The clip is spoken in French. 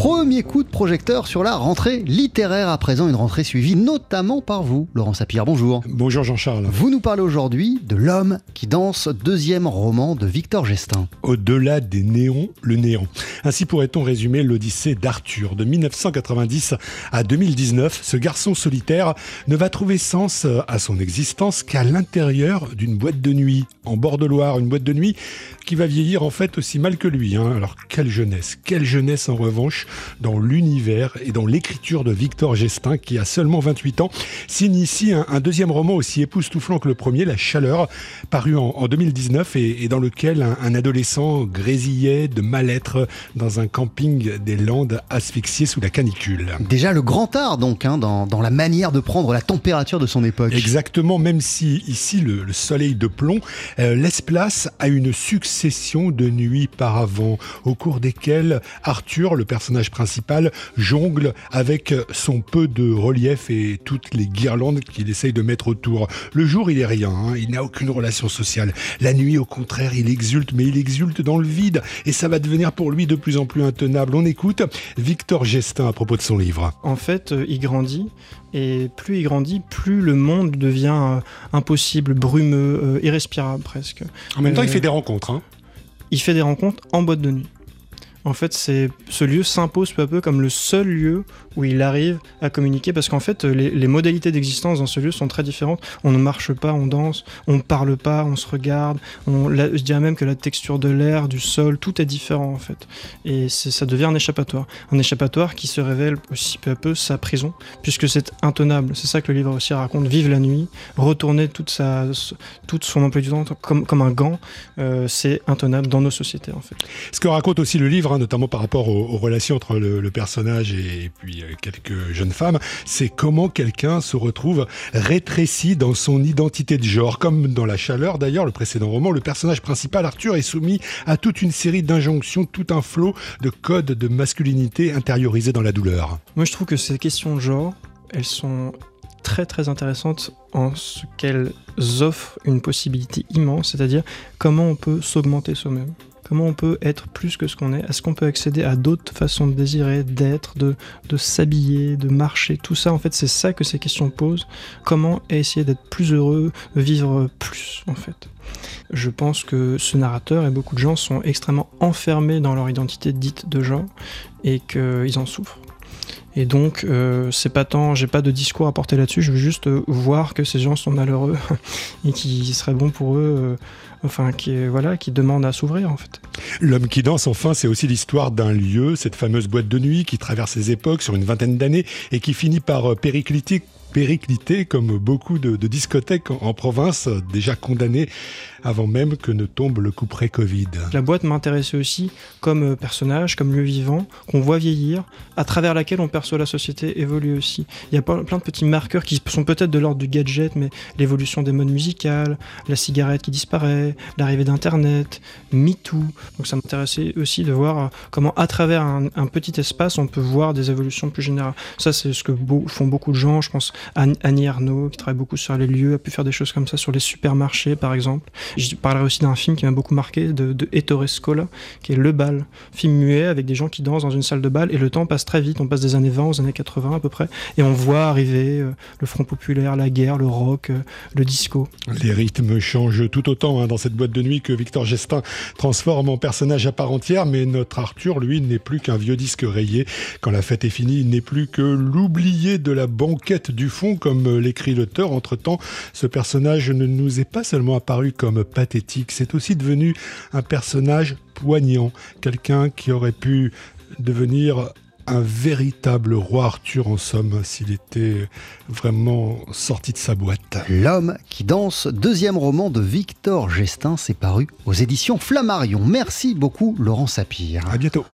Premier coup de projecteur sur la rentrée littéraire, à présent une rentrée suivie notamment par vous, Laurent Sapir. Bonjour. Bonjour Jean-Charles. Vous nous parlez aujourd'hui de L'homme qui danse, deuxième roman de Victor Gestin. Au-delà des néons, le néant. Ainsi pourrait-on résumer l'Odyssée d'Arthur. De 1990 à 2019, ce garçon solitaire ne va trouver sens à son existence qu'à l'intérieur d'une boîte de nuit, en bord de Loire, une boîte de nuit qui va vieillir en fait aussi mal que lui. Hein. Alors quelle jeunesse, quelle jeunesse en revanche dans l'univers et dans l'écriture de Victor Gestin qui a seulement 28 ans, signe ici un, deuxième roman aussi époustouflant que le premier, La Chaleur, paru en, 2019 et, dans lequel un, adolescent grésillait de mal-être dans un camping des Landes asphyxié sous la canicule. Déjà le grand art donc hein, dans, la manière de prendre la température de son époque. Exactement, même si ici le, soleil de plomb euh, laisse place à une succès sessions de nuit par avant, au cours desquelles Arthur, le personnage principal, jongle avec son peu de relief et toutes les guirlandes qu'il essaye de mettre autour. Le jour, il est rien, hein. il n'a aucune relation sociale. La nuit, au contraire, il exulte, mais il exulte dans le vide, et ça va devenir pour lui de plus en plus intenable. On écoute Victor Gestin à propos de son livre. En fait, euh, il grandit, et plus il grandit, plus le monde devient euh, impossible, brumeux, euh, irrespirable presque. En même temps, il fait des rencontres. Hein il fait des rencontres en boîte de nuit. En fait, ce lieu s'impose peu à peu comme le seul lieu où il arrive à communiquer parce qu'en fait, les, modalités d'existence dans ce lieu sont très différentes. On ne marche pas, on danse, on ne parle pas, on se regarde. On, je dirais même que la texture de l'air, du sol, tout est différent en fait. Et ça devient un échappatoire. Un échappatoire qui se révèle aussi peu à peu sa prison puisque c'est intenable. C'est ça que le livre aussi raconte. Vivre la nuit, retourner toute, sa, toute son emploi du temps comme, comme un gant, euh, c'est intenable dans nos sociétés en fait. Ce que raconte aussi le livre, hein, notamment par rapport aux, relations entre le, personnage et, puis euh, quelques jeunes femmes, c'est comment quelqu'un se retrouve rétréci dans son identité de genre. Comme dans La Chaleur d'ailleurs, le précédent roman, le personnage principal, Arthur, est soumis à toute une série d'injonctions, tout un flot de codes de masculinité intériorisés dans la douleur. Moi je trouve que ces questions de genre, elles sont très très intéressantes en ce qu'elles offrent une possibilité immense, c'est-à-dire comment on peut s'augmenter soi-même. Comment on peut être plus que ce qu'on est Est-ce qu'on peut accéder à d'autres façons de désirer, d'être, de, s'habiller, de marcher Tout ça, en fait, c'est ça que ces questions posent. Comment essayer d'être plus heureux, vivre plus, en fait? Je pense que ce narrateur et beaucoup de gens sont extrêmement enfermés dans leur identité dite de genre et qu'ils en souffrent. Et donc, euh, c'est pas tant, j'ai pas de discours à porter là-dessus, je veux juste euh, voir que ces gens sont malheureux et qu'il serait bon pour eux, euh, enfin, qui, voilà, qui demandent à s'ouvrir en fait. L'homme qui danse, enfin, c'est aussi l'histoire d'un lieu, cette fameuse boîte de nuit qui traverse les époques sur une vingtaine d'années et qui finit par péricliter périclité comme beaucoup de, discothèques en, province, déjà condamnées avant même que ne tombe le coup près Covid. La boîte m'intéressait aussi comme euh, personnage, comme lieu vivant, qu'on voit vieillir, à travers laquelle on perçoit la société évoluer aussi. Il y a plein de petits marqueurs qui sont peut-être de l'ordre du gadget, mais l'évolution des modes musicales, la cigarette qui disparaît, l'arrivée d'Internet, MeToo. Donc ça m'intéressait aussi de voir euh, comment à travers un, petit espace, on peut voir des évolutions plus générales. Ça, c'est ce que font beaucoup de gens. Je pense Annie Arnaud, qui travaille beaucoup sur les lieux, a pu faire des choses comme ça sur les supermarchés, par exemple. Je parlerai aussi d'un film qui m'a beaucoup marqué, de, Ettore Scola, qui est Le Bal, film muet avec des gens qui dansent dans une salle de bal et le temps passe très vite. On passe des années 20 aux années 80 à peu près et on voit arriver euh, le Front populaire, la guerre, le rock, euh, le disco. Les rythmes changent tout autant hein, dans cette boîte de nuit que Victor Gestin transforme en personnage à part entière, mais notre Arthur, lui, n'est plus qu'un vieux disque rayé. Quand la fête est finie, il n'est plus que l'oublié de la banquette du fond, comme l'écrit l'auteur. Entre-temps, ce personnage ne nous est pas seulement apparu comme pathétique, c'est aussi devenu un personnage poignant, quelqu'un qui aurait pu devenir un véritable roi Arthur en somme s'il était vraiment sorti de sa boîte. L'homme qui danse, deuxième roman de Victor Gestin, s'est paru aux éditions Flammarion. Merci beaucoup Laurent Sapir. À bientôt.